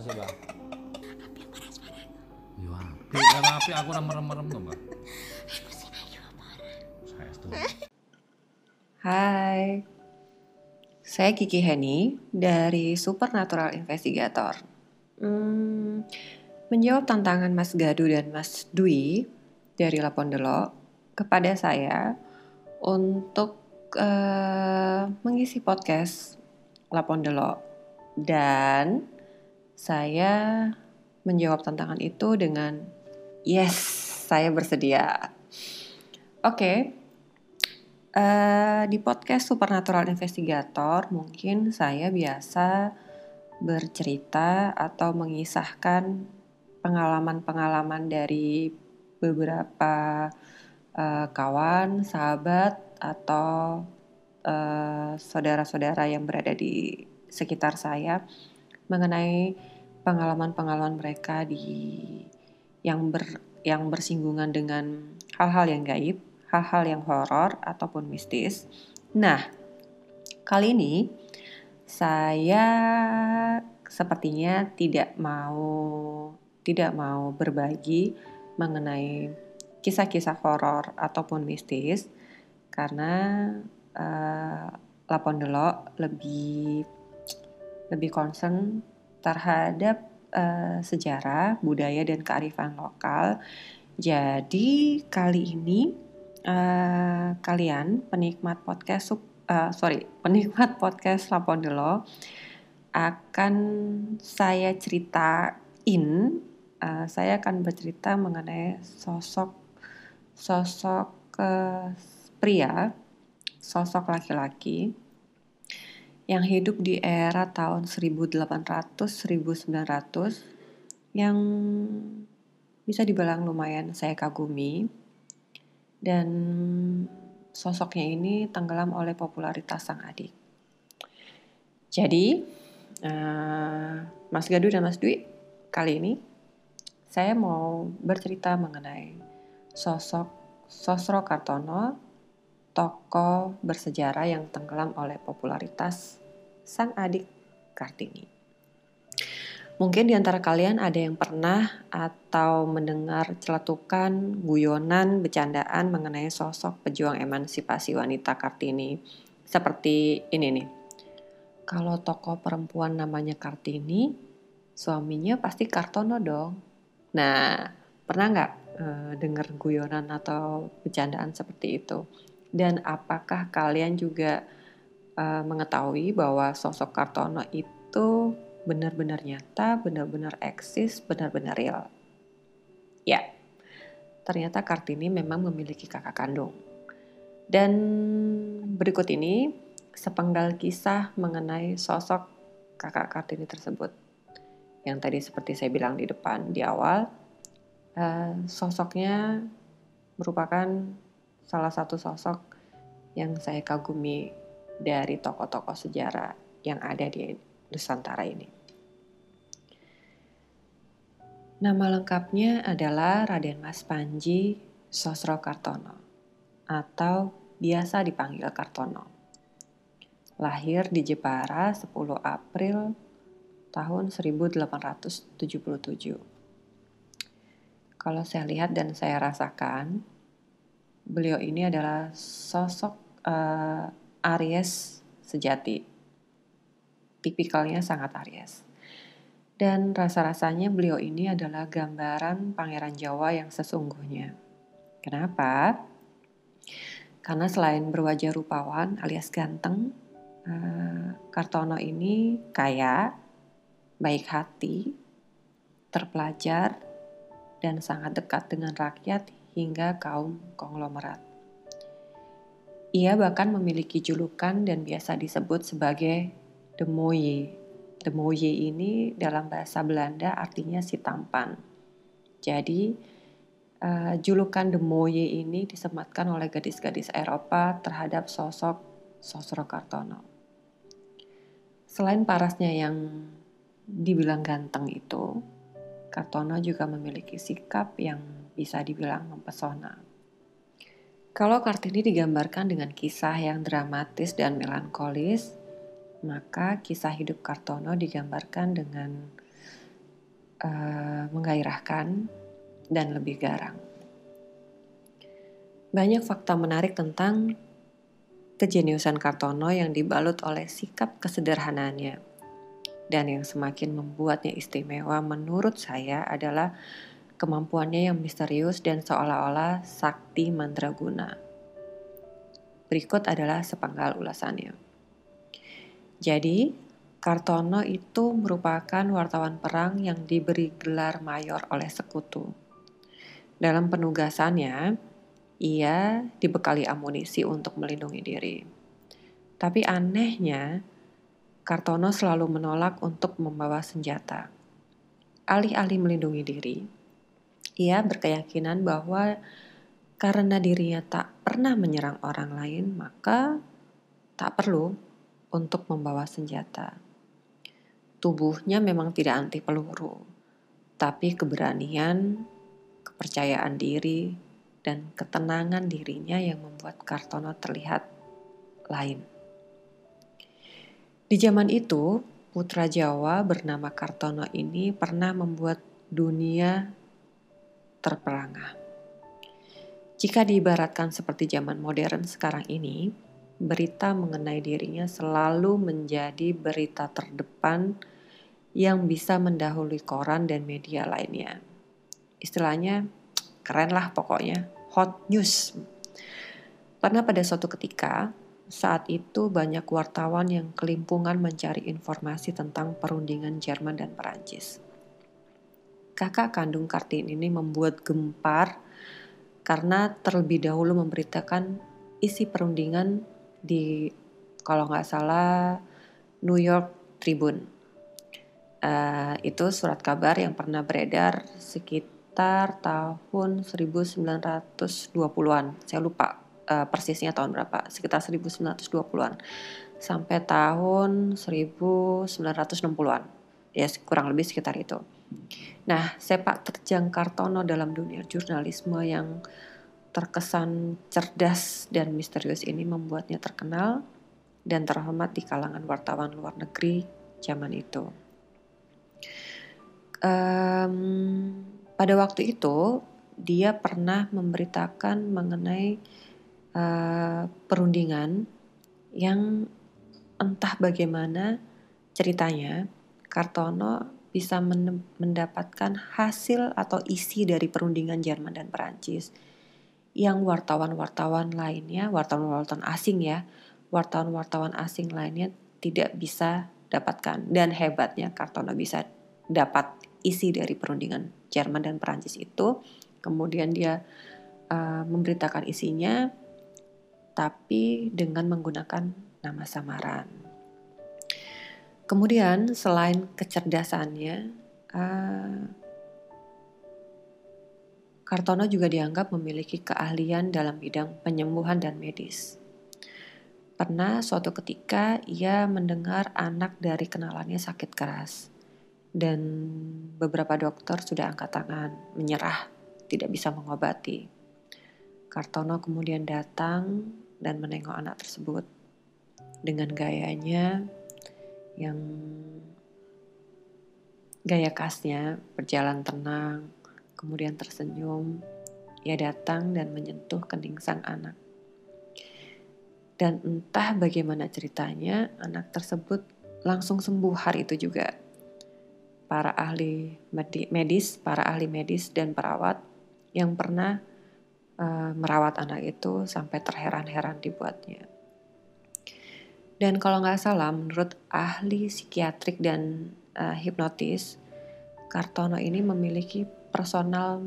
Yo api, kalau api aku ora merem-merem to, Mbak. Saya. Hai, saya Kiki Heni dari Supernatural Investigator. Hmm, menjawab tantangan Mas Gadu dan Mas Dwi dari Lapondelo kepada saya untuk eh, mengisi podcast Lapondelo dan saya menjawab tantangan itu dengan yes, saya bersedia. Oke, eh, di podcast Supernatural Investigator mungkin saya biasa bercerita atau mengisahkan pengalaman-pengalaman dari beberapa eh, kawan, sahabat atau eh, saudara-saudara yang berada di sekitar saya mengenai pengalaman-pengalaman mereka di yang ber yang bersinggungan dengan hal-hal yang gaib, hal-hal yang horor ataupun mistis. Nah, kali ini saya sepertinya tidak mau tidak mau berbagi mengenai kisah-kisah horor ataupun mistis karena eh, Lapondelo lebih lebih concern terhadap eh, sejarah, budaya dan kearifan lokal. Jadi kali ini eh, kalian penikmat podcast eh, sorry penikmat podcast Lapondelo akan saya ceritain eh, saya akan bercerita mengenai sosok sosok eh, pria sosok laki-laki yang hidup di era tahun 1800-1900 yang bisa dibilang lumayan saya kagumi dan sosoknya ini tenggelam oleh popularitas sang adik. Jadi, eh, Mas Gadu dan Mas Dwi, kali ini saya mau bercerita mengenai sosok Sosro Kartono, tokoh bersejarah yang tenggelam oleh popularitas sang adik Kartini. Mungkin di antara kalian ada yang pernah atau mendengar celetukan, guyonan, bercandaan mengenai sosok pejuang emansipasi wanita Kartini. Seperti ini nih. Kalau tokoh perempuan namanya Kartini, suaminya pasti Kartono dong. Nah, pernah nggak eh, dengar guyonan atau bercandaan seperti itu? Dan apakah kalian juga uh, mengetahui bahwa sosok Kartono itu benar-benar nyata, benar-benar eksis, benar-benar real? Ya, ternyata Kartini memang memiliki kakak kandung. Dan berikut ini sepenggal kisah mengenai sosok kakak Kartini tersebut. Yang tadi seperti saya bilang di depan, di awal, uh, sosoknya merupakan salah satu sosok yang saya kagumi dari tokoh-tokoh sejarah yang ada di Nusantara ini. Nama lengkapnya adalah Raden Mas Panji Sosro Kartono atau biasa dipanggil Kartono. Lahir di Jepara 10 April tahun 1877. Kalau saya lihat dan saya rasakan, beliau ini adalah sosok uh, Aries sejati. Tipikalnya sangat Aries. Dan rasa-rasanya beliau ini adalah gambaran pangeran Jawa yang sesungguhnya. Kenapa? Karena selain berwajah rupawan alias ganteng, uh, Kartono ini kaya, baik hati, terpelajar, dan sangat dekat dengan rakyat hingga kaum konglomerat. Ia bahkan memiliki julukan dan biasa disebut sebagai de Moye. De Moye ini dalam bahasa Belanda artinya si tampan. Jadi uh, julukan de Moye ini disematkan oleh gadis-gadis Eropa terhadap sosok Sosro Kartono. Selain parasnya yang dibilang ganteng itu, Kartono juga memiliki sikap yang bisa dibilang mempesona. Kalau Kartini digambarkan dengan kisah yang dramatis dan melankolis, maka kisah hidup Kartono digambarkan dengan uh, menggairahkan dan lebih garang. Banyak fakta menarik tentang kejeniusan Kartono yang dibalut oleh sikap kesederhanaannya. Dan yang semakin membuatnya istimewa menurut saya adalah kemampuannya yang misterius dan seolah-olah sakti mandraguna. Berikut adalah sepenggal ulasannya. Jadi, Kartono itu merupakan wartawan perang yang diberi gelar mayor oleh sekutu. Dalam penugasannya, ia dibekali amunisi untuk melindungi diri. Tapi anehnya, Kartono selalu menolak untuk membawa senjata. Alih-alih melindungi diri, ia berkeyakinan bahwa karena dirinya tak pernah menyerang orang lain, maka tak perlu untuk membawa senjata. Tubuhnya memang tidak anti peluru, tapi keberanian, kepercayaan diri, dan ketenangan dirinya yang membuat Kartono terlihat lain. Di zaman itu, putra Jawa bernama Kartono ini pernah membuat dunia terperangah. Jika diibaratkan seperti zaman modern sekarang ini, berita mengenai dirinya selalu menjadi berita terdepan yang bisa mendahului koran dan media lainnya. Istilahnya keren lah pokoknya, hot news. Karena pada suatu ketika, saat itu banyak wartawan yang kelimpungan mencari informasi tentang perundingan Jerman dan Perancis. Kakak kandung Kartini ini membuat gempar karena terlebih dahulu memberitakan isi perundingan di kalau nggak salah New York Tribune. Uh, itu surat kabar yang pernah beredar sekitar tahun 1920-an. Saya lupa uh, persisnya tahun berapa, sekitar 1920-an. Sampai tahun 1960-an. Ya, kurang lebih sekitar itu. Nah, sepak terjang Kartono dalam dunia jurnalisme yang terkesan cerdas dan misterius ini membuatnya terkenal dan terhormat di kalangan wartawan luar negeri zaman itu. Um, pada waktu itu, dia pernah memberitakan mengenai uh, perundingan yang entah bagaimana ceritanya Kartono bisa mendapatkan hasil atau isi dari perundingan Jerman dan Perancis yang wartawan-wartawan lainnya, wartawan-wartawan asing ya, wartawan-wartawan asing lainnya tidak bisa dapatkan dan hebatnya Kartono bisa dapat isi dari perundingan Jerman dan Perancis itu. Kemudian dia uh, memberitakan isinya, tapi dengan menggunakan nama samaran. Kemudian selain kecerdasannya, uh, Kartono juga dianggap memiliki keahlian dalam bidang penyembuhan dan medis. Pernah suatu ketika ia mendengar anak dari kenalannya sakit keras dan beberapa dokter sudah angkat tangan, menyerah, tidak bisa mengobati. Kartono kemudian datang dan menengok anak tersebut dengan gayanya yang gaya khasnya berjalan tenang, kemudian tersenyum. Ia datang dan menyentuh kening sang anak. Dan entah bagaimana ceritanya, anak tersebut langsung sembuh hari itu juga para ahli medis, para ahli medis dan perawat yang pernah uh, merawat anak itu sampai terheran-heran dibuatnya. Dan kalau nggak salah, menurut ahli psikiatrik dan uh, hipnotis, Kartono ini memiliki personal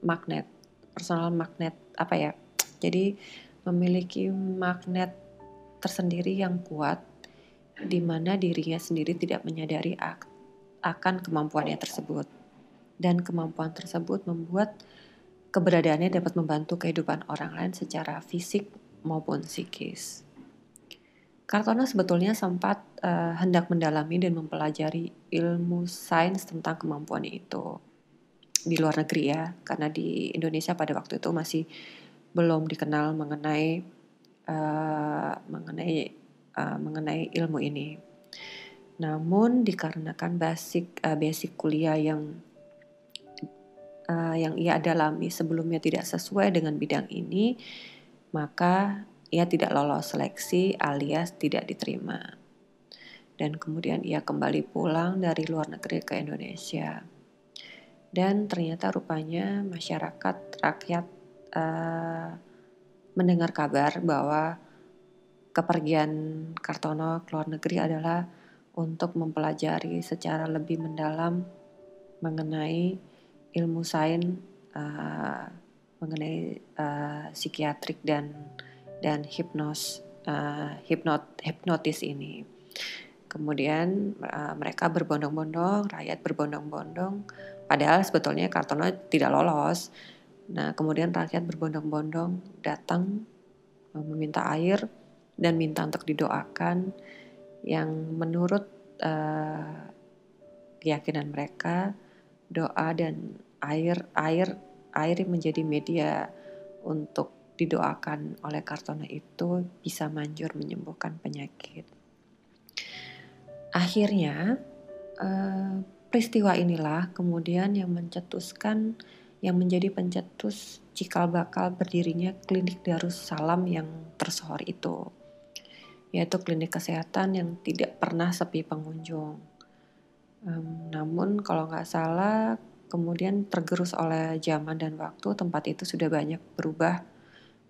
magnet, personal magnet apa ya? Jadi memiliki magnet tersendiri yang kuat di mana dirinya sendiri tidak menyadari akan kemampuannya tersebut. Dan kemampuan tersebut membuat keberadaannya dapat membantu kehidupan orang lain secara fisik maupun psikis. Kartono sebetulnya sempat uh, hendak mendalami dan mempelajari ilmu sains tentang kemampuannya itu di luar negeri ya, karena di Indonesia pada waktu itu masih belum dikenal mengenai uh, mengenai uh, mengenai ilmu ini. Namun dikarenakan basic uh, basic kuliah yang uh, yang ia dalami sebelumnya tidak sesuai dengan bidang ini, maka ia tidak lolos seleksi alias tidak diterima. Dan kemudian ia kembali pulang dari luar negeri ke Indonesia. Dan ternyata rupanya masyarakat rakyat uh, mendengar kabar bahwa kepergian Kartono ke luar negeri adalah untuk mempelajari secara lebih mendalam mengenai ilmu sains uh, mengenai uh, psikiatrik dan dan hipnos uh, hipnot hipnotis ini. Kemudian uh, mereka berbondong-bondong, rakyat berbondong-bondong, padahal sebetulnya Kartono tidak lolos. Nah, kemudian rakyat berbondong-bondong datang meminta air dan minta untuk didoakan yang menurut uh, keyakinan mereka doa dan air air air menjadi media untuk didoakan oleh Kartono itu bisa manjur menyembuhkan penyakit. Akhirnya uh, peristiwa inilah kemudian yang mencetuskan yang menjadi pencetus cikal bakal berdirinya klinik Darussalam yang tersohor itu yaitu klinik kesehatan yang tidak pernah sepi pengunjung. Namun kalau nggak salah kemudian tergerus oleh zaman dan waktu tempat itu sudah banyak berubah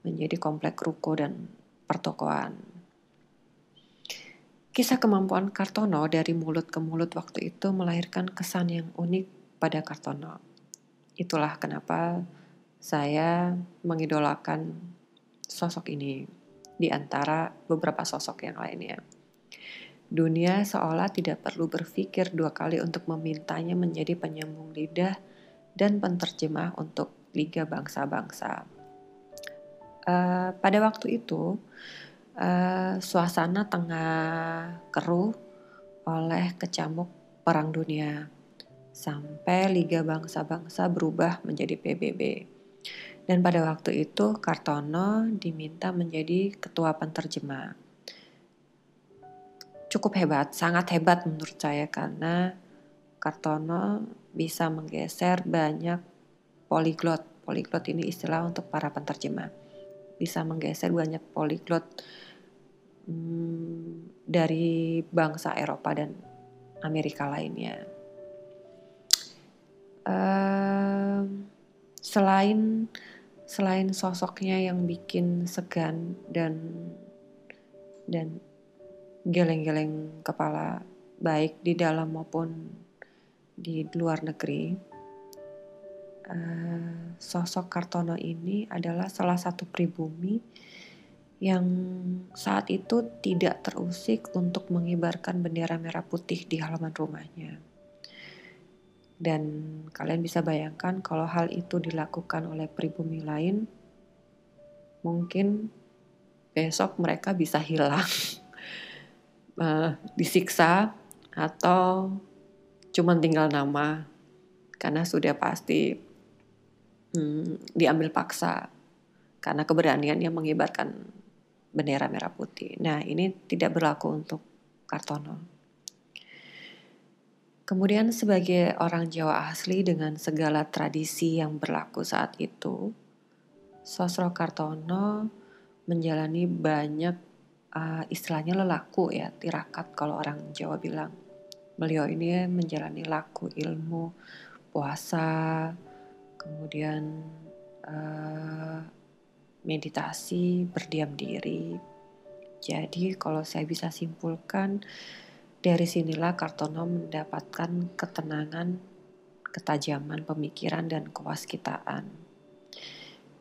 menjadi komplek ruko dan pertokoan. Kisah kemampuan Kartono dari mulut ke mulut waktu itu melahirkan kesan yang unik pada Kartono. Itulah kenapa saya mengidolakan sosok ini di antara beberapa sosok yang lainnya. Dunia seolah tidak perlu berpikir dua kali untuk memintanya menjadi penyambung lidah dan penterjemah untuk Liga Bangsa-Bangsa. Uh, pada waktu itu, uh, suasana tengah keruh oleh kecamuk Perang Dunia, sampai Liga Bangsa-Bangsa berubah menjadi PBB. Dan pada waktu itu Kartono diminta menjadi ketua penterjemah. Cukup hebat, sangat hebat menurut saya karena Kartono bisa menggeser banyak poliglot. Poliglot ini istilah untuk para penterjemah. Bisa menggeser banyak poliglot hmm, dari bangsa Eropa dan Amerika lainnya. Uh, selain selain sosoknya yang bikin segan dan dan geleng-geleng kepala baik di dalam maupun di luar negeri uh, sosok Kartono ini adalah salah satu pribumi yang saat itu tidak terusik untuk mengibarkan bendera merah putih di halaman rumahnya. Dan kalian bisa bayangkan kalau hal itu dilakukan oleh pribumi lain, mungkin besok mereka bisa hilang, uh, disiksa, atau cuma tinggal nama karena sudah pasti hmm, diambil paksa karena keberanian yang mengibarkan bendera merah putih. Nah ini tidak berlaku untuk Kartono. Kemudian sebagai orang Jawa asli dengan segala tradisi yang berlaku saat itu, Sosro Kartono menjalani banyak uh, istilahnya lelaku ya, tirakat kalau orang Jawa bilang. Beliau ini menjalani laku ilmu, puasa, kemudian uh, meditasi, berdiam diri. Jadi kalau saya bisa simpulkan, dari sinilah Kartono mendapatkan ketenangan, ketajaman pemikiran dan kewaskitaan,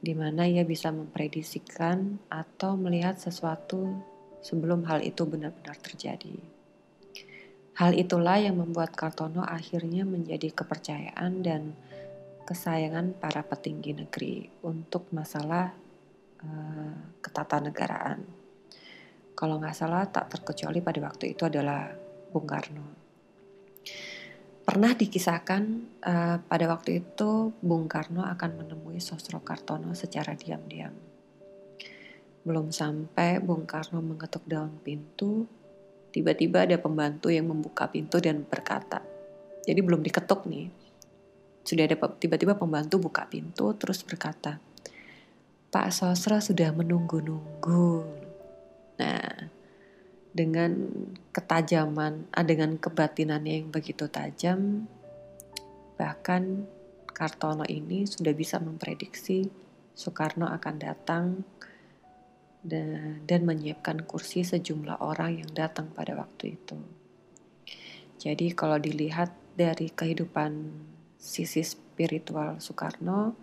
di mana ia bisa memprediksikan atau melihat sesuatu sebelum hal itu benar-benar terjadi. Hal itulah yang membuat Kartono akhirnya menjadi kepercayaan dan kesayangan para petinggi negeri untuk masalah uh, ketatanegaraan. Kalau nggak salah tak terkecuali pada waktu itu adalah Bung Karno. Pernah dikisahkan uh, pada waktu itu Bung Karno akan menemui Sosro Kartono secara diam-diam. Belum sampai Bung Karno mengetuk daun pintu, tiba-tiba ada pembantu yang membuka pintu dan berkata, jadi belum diketuk nih, sudah ada tiba-tiba pembantu buka pintu terus berkata, Pak Sosro sudah menunggu-nunggu. Nah, dengan ketajaman, ah, dengan kebatinannya yang begitu tajam, bahkan Kartono ini sudah bisa memprediksi Soekarno akan datang dan menyiapkan kursi sejumlah orang yang datang pada waktu itu. Jadi kalau dilihat dari kehidupan sisi spiritual Soekarno,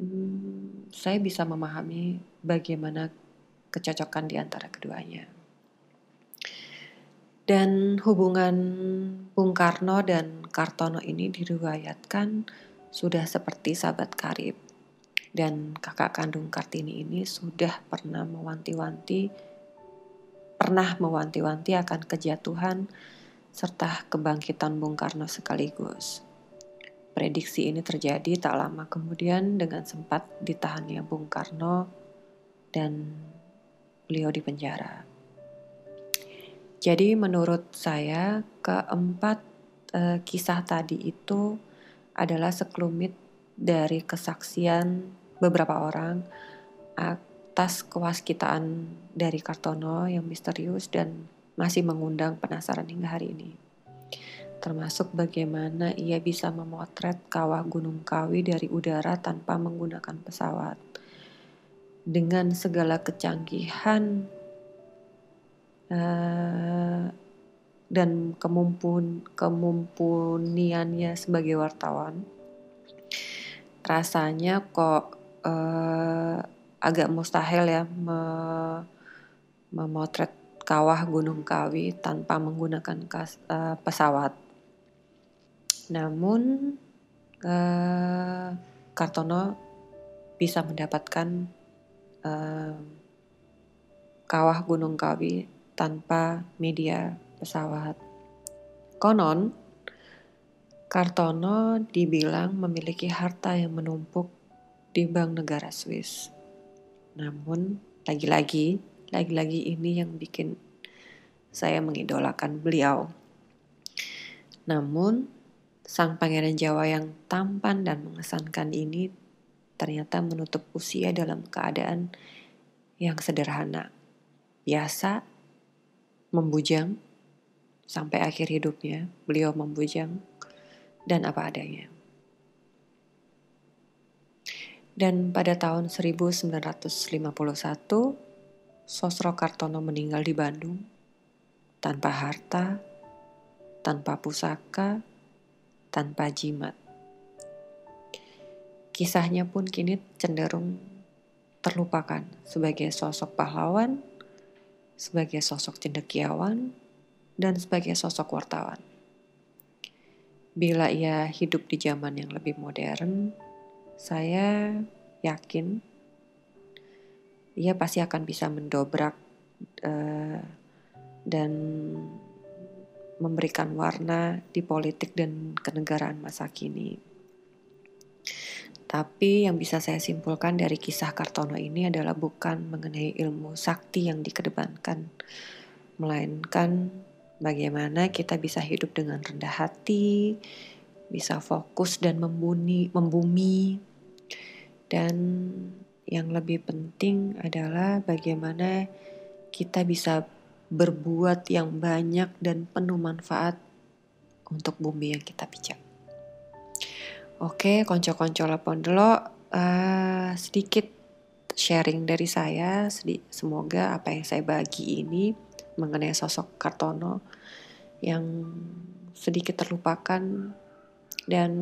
hmm, saya bisa memahami bagaimana kecocokan di antara keduanya. Dan hubungan Bung Karno dan Kartono ini diriwayatkan sudah seperti sahabat karib. Dan kakak kandung Kartini ini sudah pernah mewanti-wanti, pernah mewanti-wanti akan kejatuhan serta kebangkitan Bung Karno sekaligus. Prediksi ini terjadi tak lama kemudian dengan sempat ditahannya Bung Karno dan beliau di penjara. Jadi menurut saya keempat uh, kisah tadi itu adalah sekelumit dari kesaksian beberapa orang atas kewaskitaan dari Kartono yang misterius dan masih mengundang penasaran hingga hari ini. Termasuk bagaimana ia bisa memotret kawah Gunung Kawi dari udara tanpa menggunakan pesawat. Dengan segala kecanggihan uh, dan kemumpun kemumpuniannya sebagai wartawan rasanya kok uh, agak mustahil ya me, memotret kawah Gunung Kawi tanpa menggunakan kas, uh, pesawat. Namun uh, Kartono bisa mendapatkan uh, kawah Gunung Kawi tanpa media pesawat. Konon, Kartono dibilang memiliki harta yang menumpuk di Bank Negara Swiss. Namun, lagi-lagi, lagi-lagi ini yang bikin saya mengidolakan beliau. Namun, sang pangeran Jawa yang tampan dan mengesankan ini ternyata menutup usia dalam keadaan yang sederhana, biasa membujang sampai akhir hidupnya. Beliau membujang dan apa adanya. Dan pada tahun 1951, Sosro Kartono meninggal di Bandung tanpa harta, tanpa pusaka, tanpa jimat. Kisahnya pun kini cenderung terlupakan sebagai sosok pahlawan sebagai sosok cendekiawan, dan sebagai sosok wartawan. Bila ia hidup di zaman yang lebih modern, saya yakin ia pasti akan bisa mendobrak uh, dan memberikan warna di politik dan kenegaraan masa kini. Tapi yang bisa saya simpulkan dari kisah Kartono ini adalah bukan mengenai ilmu sakti yang dikedepankan, melainkan bagaimana kita bisa hidup dengan rendah hati, bisa fokus dan membuni, membumi, dan yang lebih penting adalah bagaimana kita bisa berbuat yang banyak dan penuh manfaat untuk bumi yang kita pijak. Oke, konco-konco lepon dulu uh, sedikit sharing dari saya. Semoga apa yang saya bagi ini mengenai sosok Kartono yang sedikit terlupakan dan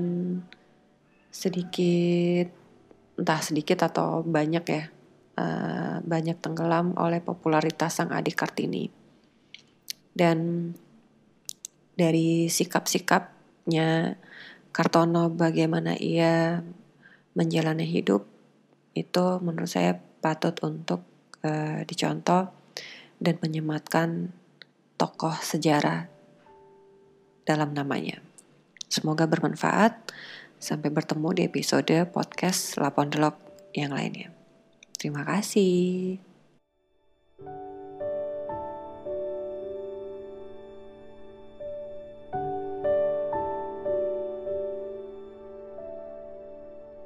sedikit entah sedikit atau banyak ya uh, banyak tenggelam oleh popularitas sang adik Kartini dan dari sikap-sikapnya Kartono bagaimana ia menjalani hidup itu menurut saya patut untuk uh, dicontoh dan menyematkan tokoh sejarah dalam namanya. Semoga bermanfaat. Sampai bertemu di episode podcast Lapon Delok yang lainnya. Terima kasih.